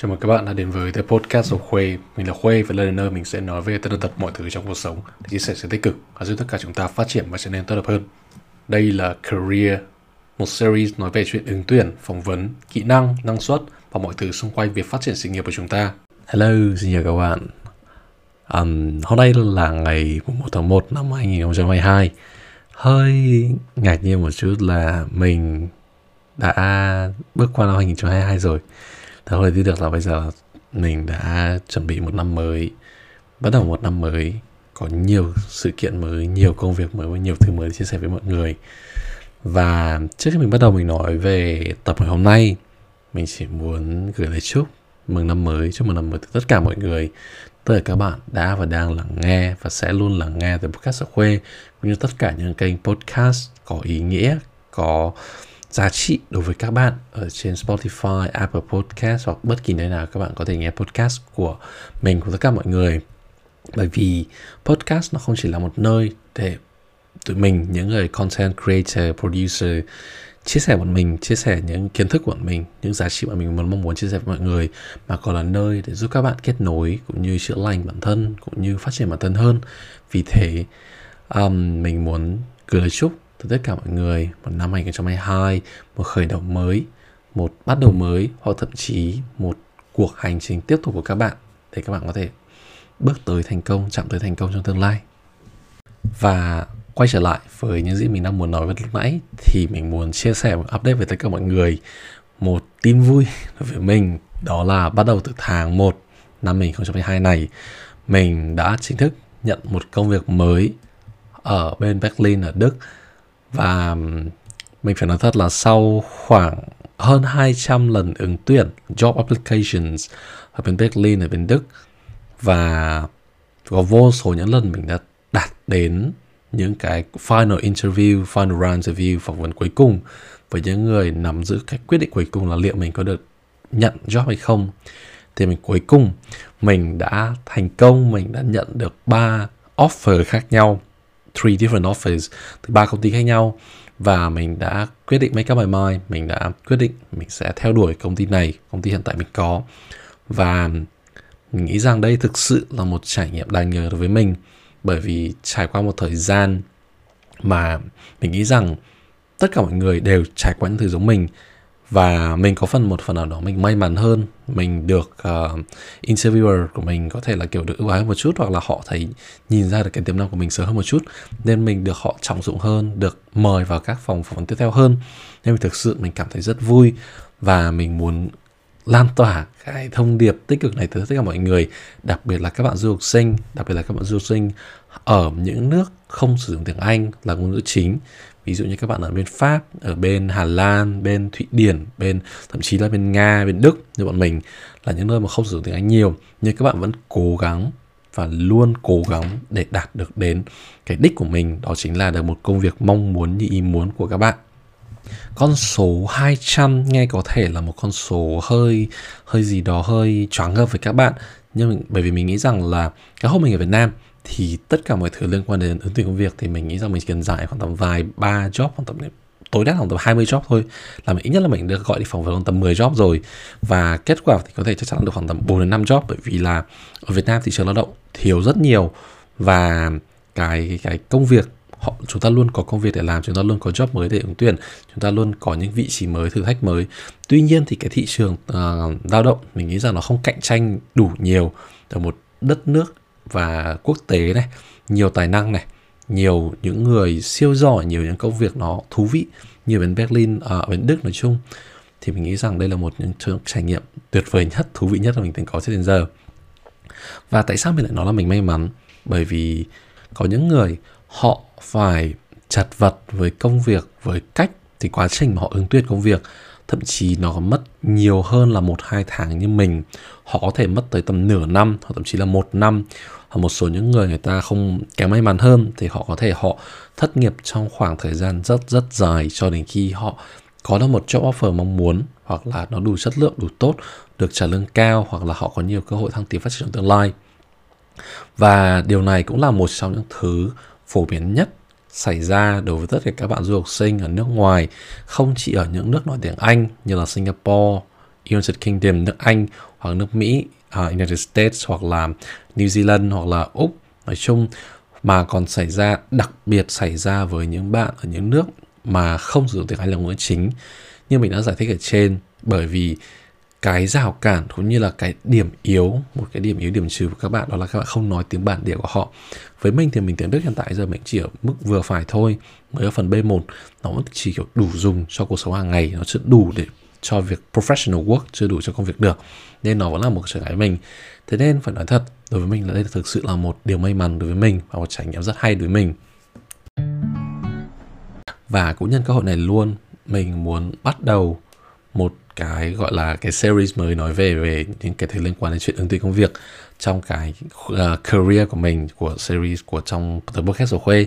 Chào mừng các bạn đã đến với The Podcast của Khuê. Mình là Khuê và lần nơi mình sẽ nói về tất tật mọi thứ trong cuộc sống để chia sẻ sự tích cực và giúp tất cả chúng ta phát triển và trở nên tốt đẹp hơn. Đây là Career, một series nói về chuyện ứng tuyển, phỏng vấn, kỹ năng, năng suất và mọi thứ xung quanh việc phát triển sự nghiệp của chúng ta. Hello, xin chào các bạn. Um, hôm nay là ngày 1 tháng 1 năm 2022. Hơi ngạc nhiên một chút là mình đã bước qua năm 2022 rồi thôi thì thể được là bây giờ mình đã chuẩn bị một năm mới Bắt đầu một năm mới Có nhiều sự kiện mới, nhiều công việc mới và nhiều thứ mới để chia sẻ với mọi người. Và trước khi mình bắt đầu mình nói về tập ngày hôm nay Mình chỉ muốn gửi lời chúc mừng năm mới, chúc mừng năm mới tới tất cả mọi người. Tất cả các bạn đã và đang lắng nghe và sẽ luôn lắng nghe từ podcast ở Khuê Cũng như tất cả những kênh podcast có ý nghĩa, có giá trị đối với các bạn ở trên Spotify, Apple Podcast hoặc bất kỳ nơi nào các bạn có thể nghe podcast của mình của tất cả mọi người. Bởi vì podcast nó không chỉ là một nơi để tụi mình những người content creator, producer chia sẻ bọn mình, chia sẻ những kiến thức của bọn mình, những giá trị mà mình muốn mong muốn chia sẻ với mọi người mà còn là nơi để giúp các bạn kết nối cũng như chữa lành bản thân cũng như phát triển bản thân hơn. Vì thế um, mình muốn gửi lời chúc từ tất cả mọi người một năm 2022, một khởi đầu mới, một bắt đầu mới hoặc thậm chí một cuộc hành trình tiếp tục của các bạn để các bạn có thể bước tới thành công, chạm tới thành công trong tương lai. Và quay trở lại với những gì mình đang muốn nói với lúc nãy thì mình muốn chia sẻ một update với tất cả mọi người một tin vui về với mình đó là bắt đầu từ tháng 1 năm 2022 này mình đã chính thức nhận một công việc mới ở bên Berlin ở Đức và mình phải nói thật là sau khoảng hơn 200 lần ứng tuyển job applications ở bên Berlin ở bên Đức và có vô số những lần mình đã đạt đến những cái final interview, final round interview phỏng vấn cuối cùng với những người nắm giữ cái quyết định cuối cùng là liệu mình có được nhận job hay không. Thì mình cuối cùng mình đã thành công mình đã nhận được ba offer khác nhau three different offers từ ba công ty khác nhau. Và mình đã quyết định make up my mind. Mình đã quyết định mình sẽ theo đuổi công ty này, công ty hiện tại mình có. Và mình nghĩ rằng đây thực sự là một trải nghiệm đáng nhớ đối với mình. Bởi vì trải qua một thời gian mà mình nghĩ rằng tất cả mọi người đều trải qua những thứ giống mình và mình có phần một phần nào đó mình may mắn hơn. Mình được uh, interviewer của mình có thể là kiểu được ưu ái một chút hoặc là họ thấy nhìn ra được cái tiềm năng của mình sớm hơn một chút. Nên mình được họ trọng dụng hơn được mời vào các phòng phỏng vấn tiếp theo hơn. Nên mình thực sự mình cảm thấy rất vui và mình muốn lan tỏa cái thông điệp tích cực này tới tất cả mọi người đặc biệt là các bạn du học sinh đặc biệt là các bạn du học sinh ở những nước không sử dụng tiếng Anh là ngôn ngữ chính ví dụ như các bạn ở bên Pháp, ở bên Hà Lan, bên Thụy Điển, bên thậm chí là bên Nga, bên Đức như bọn mình là những nơi mà không sử dụng tiếng Anh nhiều. Nhưng các bạn vẫn cố gắng và luôn cố gắng để đạt được đến cái đích của mình đó chính là được một công việc mong muốn như ý muốn của các bạn. Con số 200 nghe có thể là một con số hơi hơi gì đó hơi choáng ngợp với các bạn. Nhưng bởi vì mình nghĩ rằng là cái hôm mình ở Việt Nam thì tất cả mọi thứ liên quan đến ứng tuyển công việc thì mình nghĩ rằng mình chỉ cần giải khoảng tầm vài ba job khoảng tầm tối đa khoảng tầm 20 job thôi. Là mình ít nhất là mình được gọi đi phỏng vấn khoảng tầm 10 job rồi. Và kết quả thì có thể chắc chắn được khoảng tầm 4 đến 5 job bởi vì là ở Việt Nam thị trường lao động thiếu rất nhiều. Và cái cái công việc họ chúng ta luôn có công việc để làm chúng ta luôn có job mới để ứng tuyển chúng ta luôn có những vị trí mới thử thách mới. Tuy nhiên thì cái thị trường uh, lao động mình nghĩ rằng nó không cạnh tranh đủ nhiều ở một đất nước và quốc tế này nhiều tài năng này nhiều những người siêu giỏi nhiều những công việc nó thú vị như bên Berlin ở à, bên Đức nói chung. Thì mình nghĩ rằng đây là một những trải nghiệm tuyệt vời nhất thú vị nhất mà mình từng có cho đến giờ. Và tại sao mình lại nói là mình may mắn? Bởi vì có những người họ phải chặt vật với công việc với cách thì quá trình mà họ ứng tuyển công việc thậm chí nó còn mất nhiều hơn là một hai tháng như mình. Họ có thể mất tới tầm nửa năm hoặc thậm chí là một năm một số những người người ta không kém may mắn hơn thì họ có thể họ thất nghiệp trong khoảng thời gian rất rất dài cho đến khi họ có được một job offer mong muốn hoặc là nó đủ chất lượng đủ tốt được trả lương cao hoặc là họ có nhiều cơ hội thăng tiến phát triển trong tương lai. Và điều này cũng là một trong những thứ phổ biến nhất xảy ra đối với tất cả các bạn du học sinh ở nước ngoài không chỉ ở những nước nói tiếng Anh như là Singapore, United Kingdom nước Anh hoặc nước Mỹ uh, United States hoặc là New Zealand hoặc là Úc. Nói chung mà còn xảy ra đặc biệt xảy ra với những bạn ở những nước mà không sử dụng tiếng Anh là ngôn ngữ chính như mình đã giải thích ở trên. Bởi vì cái rào cản cũng như là cái điểm yếu một cái điểm yếu điểm trừ của các bạn đó là các bạn không nói tiếng bản địa của họ. Với mình thì mình tiếng Đức hiện tại giờ mình chỉ ở mức vừa phải thôi mới ở phần B1 nó vẫn chỉ kiểu đủ dùng cho cuộc sống hàng ngày nó chưa đủ để cho việc professional work chưa đủ cho công việc được nên nó vẫn là một trở ngại với mình. Thế nên phải nói thật đối với mình là đây thực sự là một điều may mắn đối với mình và một trải nghiệm rất hay đối với mình. Và cũng nhân cơ hội này luôn mình muốn bắt đầu một cái gọi là cái series mới nói về về những cái thứ liên quan đến chuyện ứng tuyển công việc trong cái uh, career của mình của series của trong The Podcast của Khuê.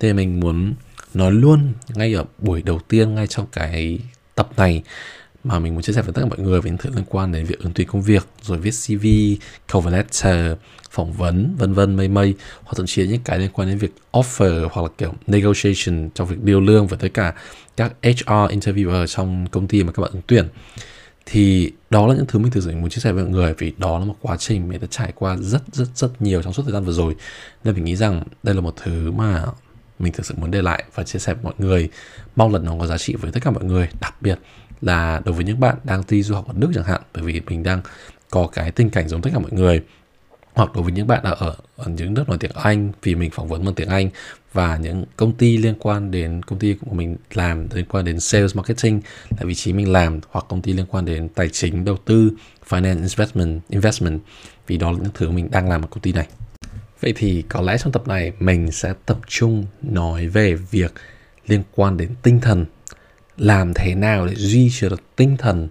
Thì mình muốn nói luôn ngay ở buổi đầu tiên ngay trong cái tập này mà mình muốn chia sẻ với tất cả mọi người về những thứ liên quan đến việc ứng tuyển công việc rồi viết CV, cover letter, phỏng vấn vân vân mây mây hoặc thậm chí những cái liên quan đến việc offer hoặc là kiểu negotiation trong việc điều lương và tất cả các HR interviewer trong công ty mà các bạn ứng tuyển. Thì đó là những thứ mình thực sự muốn chia sẻ với mọi người vì đó là một quá trình mình đã trải qua rất rất rất nhiều trong suốt thời gian vừa rồi. Nên mình nghĩ rằng đây là một thứ mà mình thực sự muốn để lại và chia sẻ với mọi người. Mong lần nó có giá trị với tất cả mọi người đặc biệt là đối với những bạn đang đi du học ở Đức chẳng hạn bởi vì mình đang có cái tình cảnh giống tất cả mọi người. Hoặc đối với những bạn ở, ở những nước nói tiếng Anh vì mình phỏng vấn bằng tiếng Anh và những công ty liên quan đến công ty của mình làm liên quan đến sales marketing là vị trí mình làm hoặc công ty liên quan đến tài chính đầu tư finance investment investment vì đó là những thứ mình đang làm ở công ty này. Vậy thì có lẽ trong tập này mình sẽ tập trung nói về việc liên quan đến tinh thần làm thế nào để duy trì được tinh thần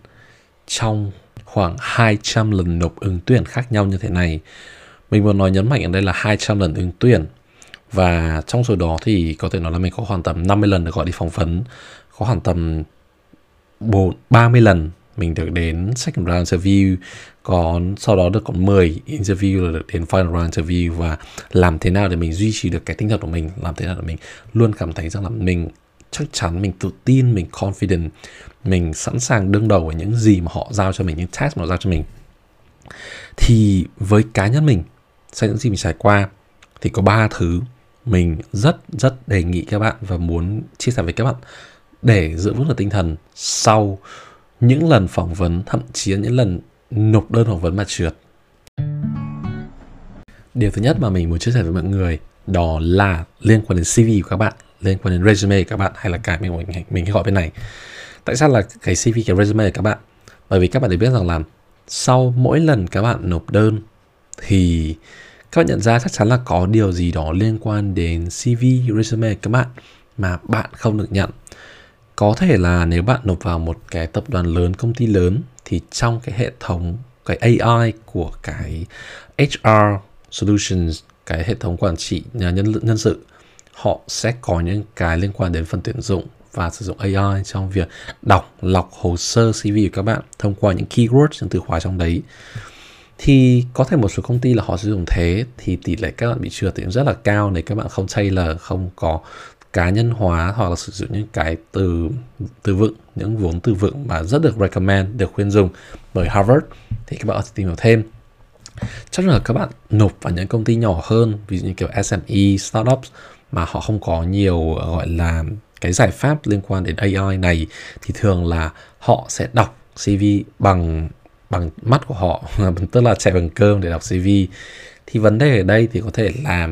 trong khoảng 200 lần nộp ứng tuyển khác nhau như thế này. Mình muốn nói nhấn mạnh ở đây là 200 lần ứng tuyển. Và trong số đó thì có thể nói là mình có khoảng tầm 50 lần được gọi đi phỏng vấn, có khoảng tầm 4, 30 lần mình được đến second round interview. Còn sau đó được còn 10 interview là được đến final round interview. Và làm thế nào để mình duy trì được cái tinh thần của mình làm thế nào để mình luôn cảm thấy rằng là mình chắc chắn mình tự tin, mình confident, mình sẵn sàng đương đầu với những gì mà họ giao cho mình, những task mà họ giao cho mình. Thì với cá nhân mình, sau những gì mình trải qua, thì có ba thứ mình rất rất đề nghị các bạn và muốn chia sẻ với các bạn để giữ vững được tinh thần sau những lần phỏng vấn, thậm chí là những lần nộp đơn phỏng vấn mà trượt. Điều thứ nhất mà mình muốn chia sẻ với mọi người đó là liên quan đến CV của các bạn liên quan đến resume của các bạn hay là cái mình mình, mình gọi bên này. Tại sao là cái CV cái resume của các bạn? Bởi vì các bạn đều biết rằng là sau mỗi lần các bạn nộp đơn thì các bạn nhận ra chắc chắn là có điều gì đó liên quan đến CV resume của các bạn mà bạn không được nhận. Có thể là nếu bạn nộp vào một cái tập đoàn lớn công ty lớn thì trong cái hệ thống cái AI của cái HR solutions cái hệ thống quản trị nhân nhân sự họ sẽ có những cái liên quan đến phần tuyển dụng và sử dụng AI trong việc đọc, lọc hồ sơ CV của các bạn thông qua những keywords, những từ khóa trong đấy. Thì có thể một số công ty là họ sử dụng thế, thì tỷ lệ các bạn bị trượt thì rất là cao nếu các bạn không tailor, không có cá nhân hóa hoặc là sử dụng những cái từ từ vựng, những vốn từ vựng mà rất được recommend, được khuyên dùng bởi Harvard, thì các bạn có thể tìm hiểu thêm. Chắc là các bạn nộp vào những công ty nhỏ hơn, ví dụ như kiểu SME startups mà họ không có nhiều, gọi là, cái giải pháp liên quan đến AI này, thì thường là họ sẽ đọc CV bằng bằng mắt của họ, tức là chạy bằng cơm để đọc CV thì vấn đề ở đây thì có thể là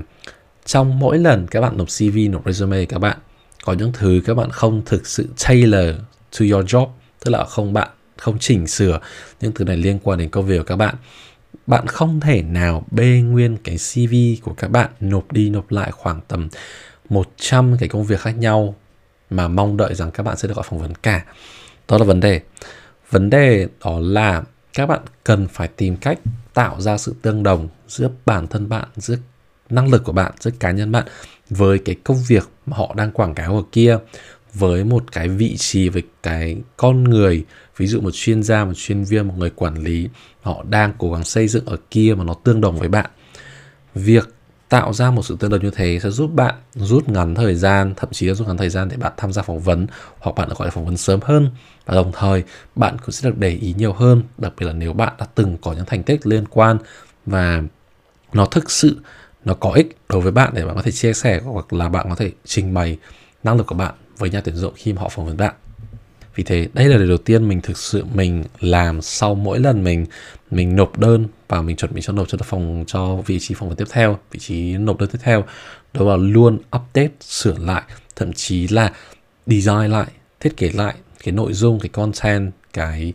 trong mỗi lần các bạn nộp CV nộp resume, các bạn có những thứ các bạn không thực sự tailor to your job, tức là không bạn, không chỉnh sửa những thứ này liên quan đến công việc của các bạn bạn không thể nào bê nguyên cái CV của các bạn nộp đi nộp lại khoảng tầm 100 cái công việc khác nhau mà mong đợi rằng các bạn sẽ được gọi phỏng vấn cả. Đó là vấn đề. Vấn đề đó là các bạn cần phải tìm cách tạo ra sự tương đồng giữa bản thân bạn, giữa năng lực của bạn, giữa cá nhân bạn với cái công việc mà họ đang quảng cáo ở kia với một cái vị trí, với cái con người, ví dụ một chuyên gia, một chuyên viên, một người quản lý, họ đang cố gắng xây dựng ở kia mà nó tương đồng với bạn. Việc tạo ra một sự tương đồng như thế sẽ giúp bạn rút ngắn thời gian, thậm chí là rút ngắn thời gian để bạn tham gia phỏng vấn, hoặc bạn gọi là phỏng vấn sớm hơn. Và đồng thời, bạn cũng sẽ được để ý nhiều hơn, đặc biệt là nếu bạn đã từng có những thành tích liên quan và nó thực sự, nó có ích đối với bạn để bạn có thể chia sẻ hoặc là bạn có thể trình bày năng lực của bạn với nhà tuyển dụng khi mà họ phỏng vấn bạn. Vì thế, đây là điều đầu tiên mình thực sự mình làm sau mỗi lần mình mình nộp đơn và mình chuẩn bị cho nộp cho phòng, cho vị trí phỏng vấn tiếp theo, vị trí nộp đơn tiếp theo. Đó là luôn update, sửa lại, thậm chí là design lại, thiết kế lại cái nội dung, cái content, cái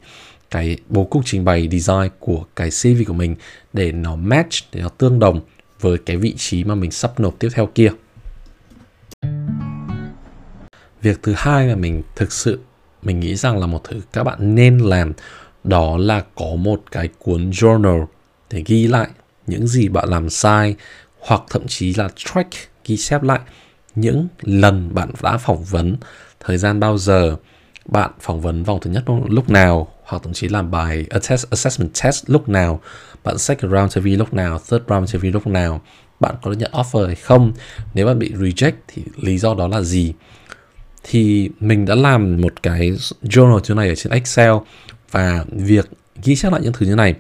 cái bố cục trình bày design của cái CV của mình để nó match, để nó tương đồng với cái vị trí mà mình sắp nộp tiếp theo kia việc thứ hai mà mình thực sự, mình nghĩ rằng là một thứ các bạn nên làm, đó là có một cái cuốn journal để ghi lại những gì bạn làm sai hoặc thậm chí là track, ghi chép lại những lần bạn đã phỏng vấn. Thời gian bao giờ bạn phỏng vấn vòng thứ nhất lúc nào hoặc thậm chí làm bài assessment test lúc nào, bạn second round interview lúc nào, third round interview lúc nào, bạn có nhận offer hay không? Nếu bạn bị reject thì lý do đó là gì? Thì mình đã làm một cái journal như này ở trên Excel và việc ghi chép lại những thứ như này.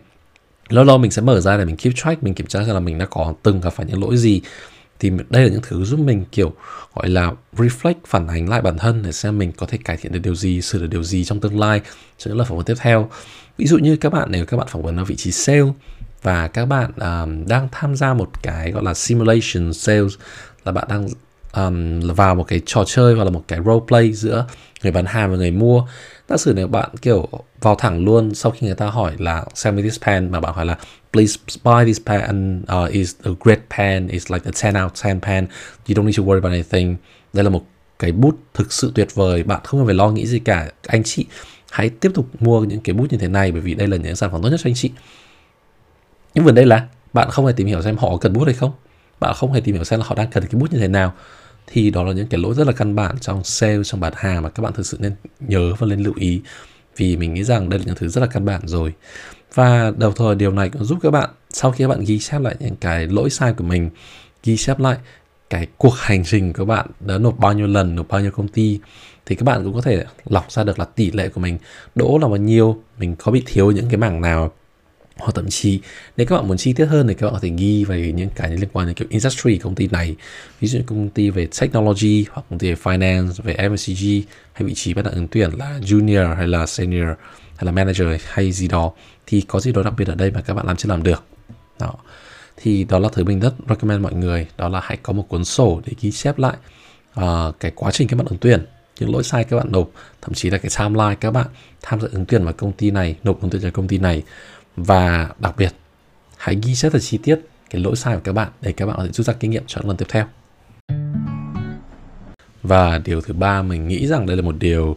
Lâu lâu mình sẽ mở ra để mình keep track mình kiểm tra xem là mình đã có từng gặp phải những lỗi gì. Thì đây là những thứ giúp mình kiểu gọi là reflect phản ánh lại bản thân để xem mình có thể cải thiện được điều gì sửa được điều gì trong tương lai. Cho những lần phỏng vấn tiếp theo. Ví dụ như các bạn nếu các bạn phỏng vấn ở vị trí sale và các bạn um, đang tham gia một cái gọi là simulation sales là bạn đang um, vào một cái trò chơi hoặc là một cái role play giữa người bán hàng và người mua. Giả sử nếu bạn kiểu vào thẳng luôn sau khi người ta hỏi là sell me this pen mà bạn hỏi là please buy this pen uh, is a great pen is like a 10 out 10 pen you don't need to worry about anything. Đây là một cái bút thực sự tuyệt vời bạn không cần phải lo nghĩ gì cả. Anh chị hãy tiếp tục mua những cái bút như thế này bởi vì đây là những sản phẩm tốt nhất cho anh chị. Nhưng vấn đề là bạn không hề tìm hiểu xem họ cần bút hay không. Bạn không hề tìm hiểu xem là họ đang cần cái bút như thế nào thì đó là những cái lỗi rất là căn bản trong sale, trong bán hàng mà các bạn thực sự nên nhớ và nên lưu ý. Vì mình nghĩ rằng đây là những thứ rất là căn bản rồi. Và đầu thời điều này cũng giúp các bạn, sau khi các bạn ghi chép lại những cái lỗi sai của mình, ghi chép lại cái cuộc hành trình của bạn đã nộp bao nhiêu lần, nộp bao nhiêu công ty, thì các bạn cũng có thể lọc ra được là tỷ lệ của mình đỗ là bao nhiêu, mình có bị thiếu những cái mảng nào hoặc thậm chí nếu các bạn muốn chi tiết hơn thì các bạn có thể ghi về những cái liên quan đến kiểu industry công ty này. Ví dụ như công ty về technology hoặc công ty về finance về FMCG hay vị trí bạn đang ứng tuyển là junior hay là senior hay là manager hay gì đó thì có gì đó đặc biệt ở đây mà các bạn làm chưa làm được. Đó. Thì đó là thứ mình rất recommend mọi người đó là hãy có một cuốn sổ để ghi chép lại uh, cái quá trình các bạn ứng tuyển những lỗi sai các bạn nộp thậm chí là cái timeline các bạn tham gia ứng tuyển vào công ty này nộp ứng tuyển cho công ty này và đặc biệt, hãy ghi rất là chi tiết cái lỗi sai của các bạn để các bạn có thể rút ra kinh nghiệm cho lần tiếp theo. Và điều thứ ba, mình nghĩ rằng đây là một điều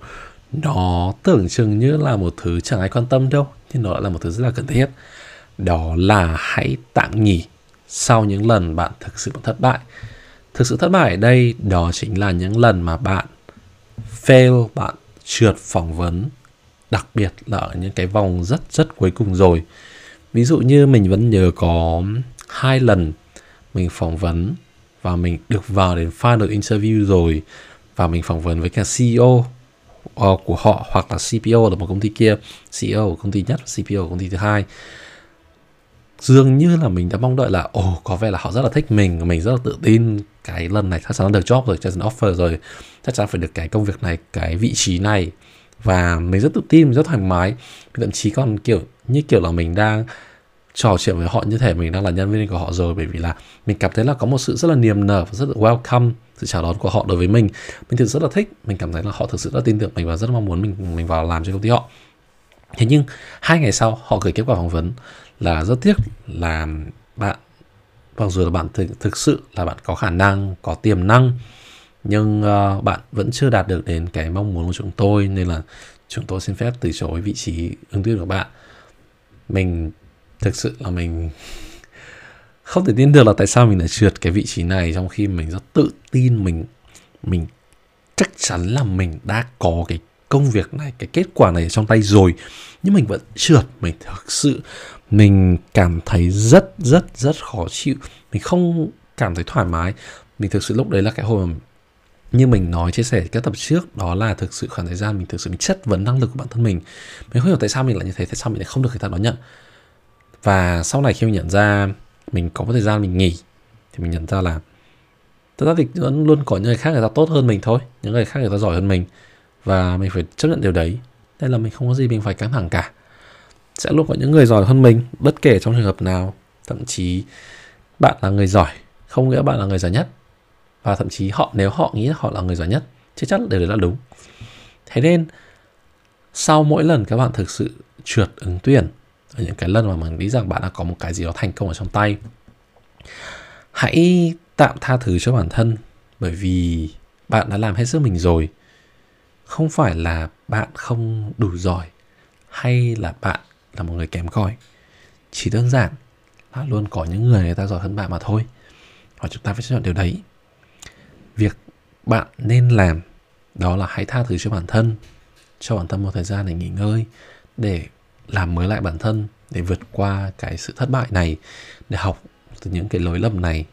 nó tưởng chừng như là một thứ chẳng ai quan tâm đâu, nhưng nó lại là một thứ rất là cần thiết. Đó là hãy tạm nghỉ sau những lần bạn thực sự thất bại. Thực sự thất bại ở đây, đó chính là những lần mà bạn fail, bạn trượt phỏng vấn đặc biệt là ở những cái vòng rất rất cuối cùng rồi. Ví dụ như mình vẫn nhớ có hai lần mình phỏng vấn và mình được vào đến final interview rồi và mình phỏng vấn với cả CEO ờ, của họ hoặc là CPO là một công ty kia CEO của công ty nhất CPO của công ty thứ hai. Dường như là mình đã mong đợi là ồ oh, có vẻ là họ rất là thích mình mình rất là tự tin cái lần này chắc chắn được job rồi chắc chắn offer rồi chắc chắn phải được cái công việc này cái vị trí này và mình rất tự tin mình rất thoải mái. Thậm chí còn kiểu như kiểu là mình đang trò chuyện với họ như thể mình đang là nhân viên của họ rồi. Bởi vì là mình cảm thấy là có một sự rất là niềm nở và rất là welcome sự chào đón của họ đối với mình. Mình thực sự rất là thích. Mình cảm thấy là họ thực sự rất tin tưởng mình và rất mong muốn mình mình vào làm cho công ty họ. Thế nhưng hai ngày sau họ gửi kết quả phỏng vấn là rất tiếc là bạn mặc dù là bạn thực, thực sự là bạn có khả năng có tiềm năng nhưng uh, bạn vẫn chưa đạt được đến cái mong muốn của chúng tôi nên là chúng tôi xin phép từ chối vị trí ứng tuyển của bạn. Mình thực sự là mình không thể tin được là tại sao mình lại trượt cái vị trí này trong khi mình rất tự tin mình mình chắc chắn là mình đã có cái công việc này cái kết quả này ở trong tay rồi. Nhưng mình vẫn trượt mình thực sự mình cảm thấy rất rất rất khó chịu. Mình không cảm thấy thoải mái. Mình thực sự lúc đấy là cái hồi mà như mình nói, chia sẻ các tập trước, đó là thực sự khoảng thời gian mình thực sự mình chất vấn năng lực của bản thân mình. Mình không hiểu tại sao mình lại như thế, tại sao mình lại không được người ta đón nhận. Và sau này khi mình nhận ra mình có một thời gian mình nghỉ, thì mình nhận ra là thật ra thì vẫn luôn có những người khác người ta tốt hơn mình thôi, những người khác người ta giỏi hơn mình. Và mình phải chấp nhận điều đấy. Nên là mình không có gì mình phải căng thẳng cả. Sẽ luôn có những người giỏi hơn mình, bất kể trong trường hợp nào. Thậm chí bạn là người giỏi, không nghĩa bạn là người giỏi nhất và thậm chí họ, nếu họ nghĩ họ là người giỏi nhất, chắc chắc điều đấy là đúng. Thế nên, sau mỗi lần các bạn thực sự trượt ứng tuyển, ở những cái lần mà mình nghĩ rằng bạn đã có một cái gì đó thành công ở trong tay, hãy tạm tha thứ cho bản thân, bởi vì bạn đã làm hết sức mình rồi. Không phải là bạn không đủ giỏi, hay là bạn là một người kém cỏi. Chỉ đơn giản là luôn có những người người ta giỏi hơn bạn mà thôi. Và chúng ta phải chấp nhận điều đấy việc bạn nên làm, đó là hãy tha thứ cho bản thân, cho bản thân một thời gian để nghỉ ngơi, để làm mới lại bản thân, để vượt qua cái sự thất bại này, để học từ những cái lỗi lầm này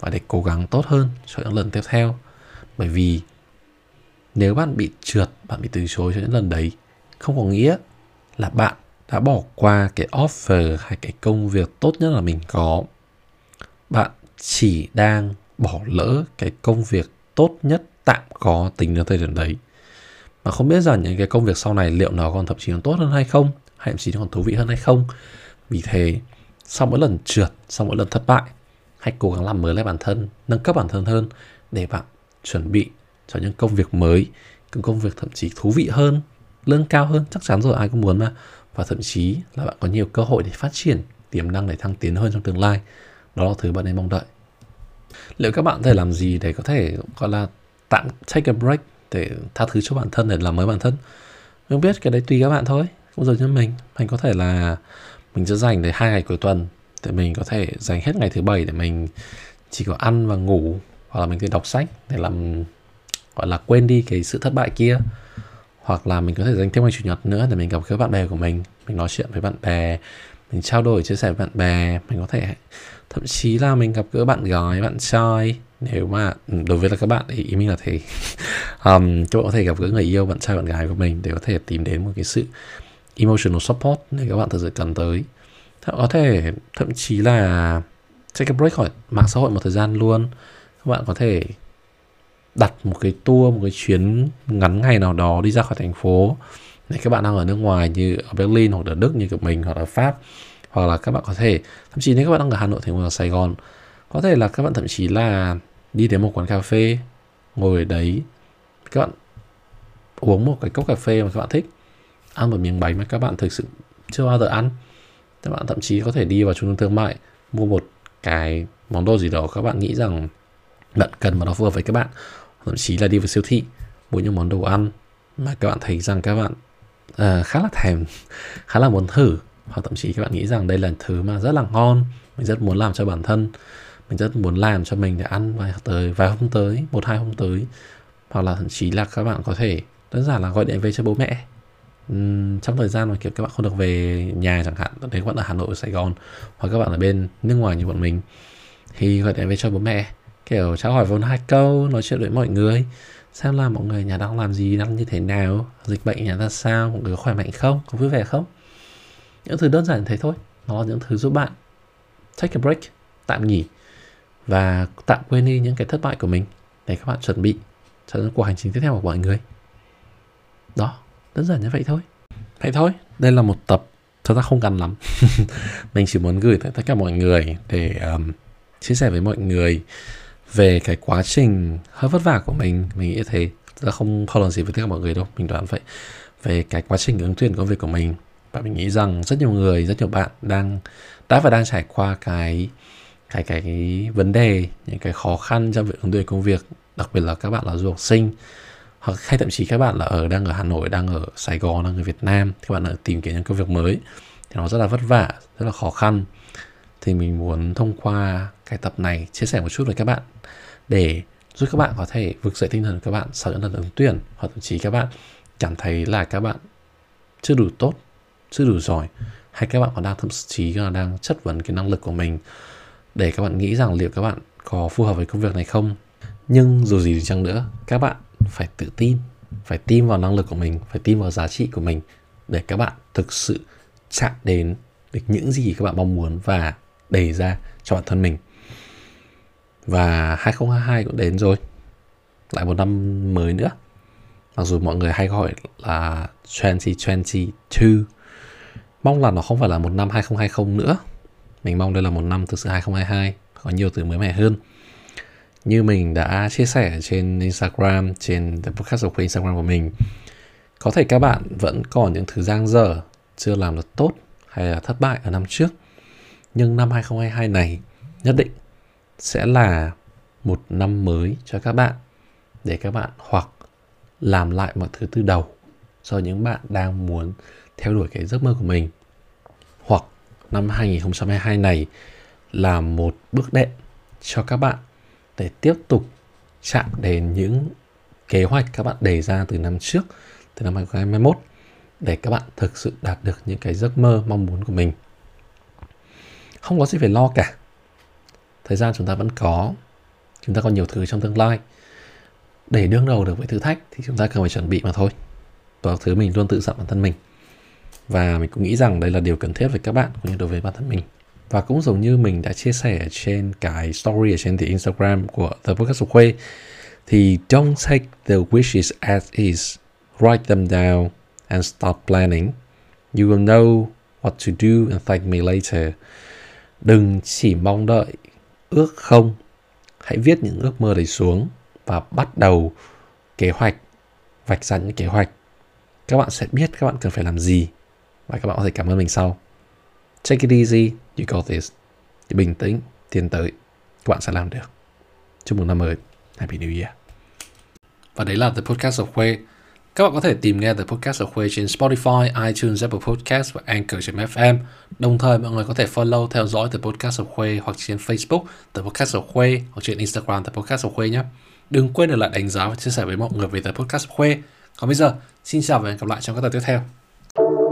và để cố gắng tốt hơn cho những lần tiếp theo. Bởi vì nếu bạn bị trượt, bạn bị từ chối cho những lần đấy, không có nghĩa là bạn đã bỏ qua cái offer hay cái công việc tốt nhất là mình có. Bạn chỉ đang bỏ lỡ cái công việc tốt nhất tạm có tính đến thời điểm đấy. Mà không biết rằng những cái công việc sau này liệu nó còn thậm chí còn tốt hơn hay không, hay thậm chí nó còn thú vị hơn hay không. Vì thế, sau mỗi lần trượt, sau mỗi lần thất bại, hãy cố gắng làm mới lại bản thân, nâng cấp bản thân hơn để bạn chuẩn bị cho những công việc mới, những công việc thậm chí thú vị hơn, lương cao hơn, chắc chắn rồi, ai cũng muốn mà. Và thậm chí là bạn có nhiều cơ hội để phát triển, tiềm năng để thăng tiến hơn trong tương lai. Đó là thứ bạn nên mong đợi liệu các bạn có thể làm gì để có thể, gọi là, tạm take a break, để tha thứ cho bản thân, để làm mới bản thân? Không biết, cái đấy tùy các bạn thôi. Cũng giống như mình mình có thể là mình sẽ dành để hai ngày cuối tuần để mình có thể dành hết ngày thứ bảy để mình chỉ có ăn và ngủ, hoặc là mình sẽ đọc sách để làm, gọi là, quên đi cái sự thất bại kia. Hoặc là mình có thể dành thêm ngày chủ nhật nữa để mình gặp các bạn bè của mình. Mình nói chuyện với bạn bè, mình trao đổi, chia sẻ với bạn bè, mình có thể thậm chí là mình gặp gỡ bạn gái bạn trai. Nếu mà ừ, đối với là các bạn thì ý mình là thế. Um, các bạn có thể gặp gỡ người yêu bạn trai bạn gái của mình để có thể tìm đến một cái sự emotional support để các bạn thực sự cần tới. Có thể thậm chí là take a break khỏi mạng xã hội một thời gian luôn. Các bạn có thể đặt một cái tour một cái chuyến ngắn ngày nào đó đi ra khỏi thành phố. Nếu các bạn đang ở nước ngoài như ở Berlin hoặc ở Đức như của mình hoặc ở Pháp hoặc là các bạn có thể thậm chí nếu các bạn đang ở Hà Nội thì ở Sài Gòn có thể là các bạn thậm chí là đi đến một quán cà phê ngồi ở đấy các bạn uống một cái cốc cà phê mà các bạn thích ăn một miếng bánh mà các bạn thực sự chưa bao giờ ăn các bạn thậm chí có thể đi vào trung tâm thương mại mua một cái món đồ gì đó các bạn nghĩ rằng bạn cần mà nó phù hợp với các bạn thậm chí là đi vào siêu thị mua những món đồ ăn mà các bạn thấy rằng các bạn uh, khá là thèm khá là muốn thử hoặc thậm chí các bạn nghĩ rằng đây là thứ mà rất là ngon mình rất muốn làm cho bản thân mình rất muốn làm cho mình để ăn vài tới vài hôm tới một hai hôm tới. Hoặc là thậm chí là các bạn có thể đơn giản là gọi điện về cho bố mẹ. Uhm, trong thời gian mà kiểu các bạn không được về nhà chẳng hạn đấy các bạn ở Hà Nội ở Sài Gòn hoặc các bạn ở bên nước ngoài như bọn mình thì gọi điện về cho bố mẹ. Kiểu trao hỏi vốn hai câu nói chuyện với mọi người xem là mọi người nhà đang làm gì đang như thế nào dịch bệnh nhà ra sao mọi người khỏe mạnh không có vui vẻ không? Những thứ đơn giản thế thôi. Nó là những thứ giúp bạn take a break tạm nghỉ và tạm quên đi những cái thất bại của mình để các bạn chuẩn bị cho những cuộc hành trình tiếp theo của mọi người. Đó đơn giản như vậy thôi. Vậy thôi đây là một tập thật ra không cần lắm. Mình chỉ muốn gửi tới tất cả mọi người để um, chia sẻ với mọi người về cái quá trình hơi vất vả của mình. Mình nghĩ thế ra không không làm gì với tất cả mọi người đâu. Mình đoán vậy. Về cái quá trình ứng tuyển công việc của mình và mình nghĩ rằng rất nhiều người rất nhiều bạn đang đã và đang trải qua cái cái cái, cái vấn đề những cái khó khăn trong việc ứng tuyển công việc đặc biệt là các bạn là du học sinh hoặc hay thậm chí các bạn là ở đang ở Hà Nội đang ở Sài Gòn đang ở Việt Nam các bạn ở tìm kiếm những công việc mới thì nó rất là vất vả rất là khó khăn. Thì mình muốn thông qua cái tập này chia sẻ một chút với các bạn để giúp các bạn có thể vực dậy tinh thần của các bạn sau những lần ứng tuyển hoặc thậm chí các bạn cảm thấy là các bạn chưa đủ tốt chưa đủ giỏi hay các bạn còn đang thậm chí là đang chất vấn cái năng lực của mình để các bạn nghĩ rằng liệu các bạn có phù hợp với công việc này không? Nhưng dù gì thì chăng nữa, các bạn phải tự tin, phải tin vào năng lực của mình, phải tin vào giá trị của mình để các bạn thực sự chạm đến được những gì các bạn mong muốn và đẩy ra cho bản thân mình. Và 2022 cũng đến rồi. Lại một năm mới nữa. Mặc dù mọi người hay gọi là 2022 mong là nó không phải là một năm 2020 nữa. Mình mong đây là một năm thực sự 2022 có nhiều thứ mới mẻ hơn. Như mình đã chia sẻ trên Instagram, trên the podcast của Instagram của mình, có thể các bạn vẫn còn những thứ giang dở, chưa làm được tốt hay là thất bại ở năm trước. Nhưng năm 2022 này nhất định sẽ là một năm mới cho các bạn, để các bạn hoặc làm lại mọi thứ từ đầu do những bạn đang muốn theo đuổi cái giấc mơ của mình năm 2022 này là một bước đệm cho các bạn để tiếp tục chạm đến những kế hoạch các bạn đề ra từ năm trước, từ năm 2021 để các bạn thực sự đạt được những cái giấc mơ mong muốn của mình. Không có gì phải lo cả. Thời gian chúng ta vẫn có, chúng ta còn nhiều thứ trong tương lai. Để đương đầu được với thử thách thì chúng ta cần phải chuẩn bị mà thôi. Đó thứ mình luôn tự dặn bản thân mình. Và mình cũng nghĩ rằng đây là điều cần thiết với các bạn cũng như đối với bản thân mình. Và cũng giống như mình đã chia sẻ trên cái story ở trên the Instagram của The Podcast of Khuê thì don't take the wishes as is. Write them down and start planning. You will know what to do and thank me later. Đừng chỉ mong đợi ước không. Hãy viết những ước mơ đấy xuống và bắt đầu kế hoạch, vạch ra những kế hoạch. Các bạn sẽ biết các bạn cần phải làm gì và các bạn có thể cảm ơn mình sau. Take it easy, you got this. Bình tĩnh, tiến tới, các bạn sẽ làm được. Chúc mừng năm mới. Happy New Year. Và đấy là The Podcast of Khuê. Các bạn có thể tìm nghe The Podcast of Khuê trên Spotify, iTunes, Apple Podcast và Anchor.fm. Đồng thời mọi người có thể follow theo dõi The Podcast of Khuê hoặc trên Facebook The Podcast of Khuê hoặc trên Instagram The Podcast of Khuê nhé. Đừng quên để lại đánh giá và chia sẻ với mọi người về The Podcast of Khuê. Còn bây giờ, xin chào và hẹn gặp lại trong các tập tiếp theo.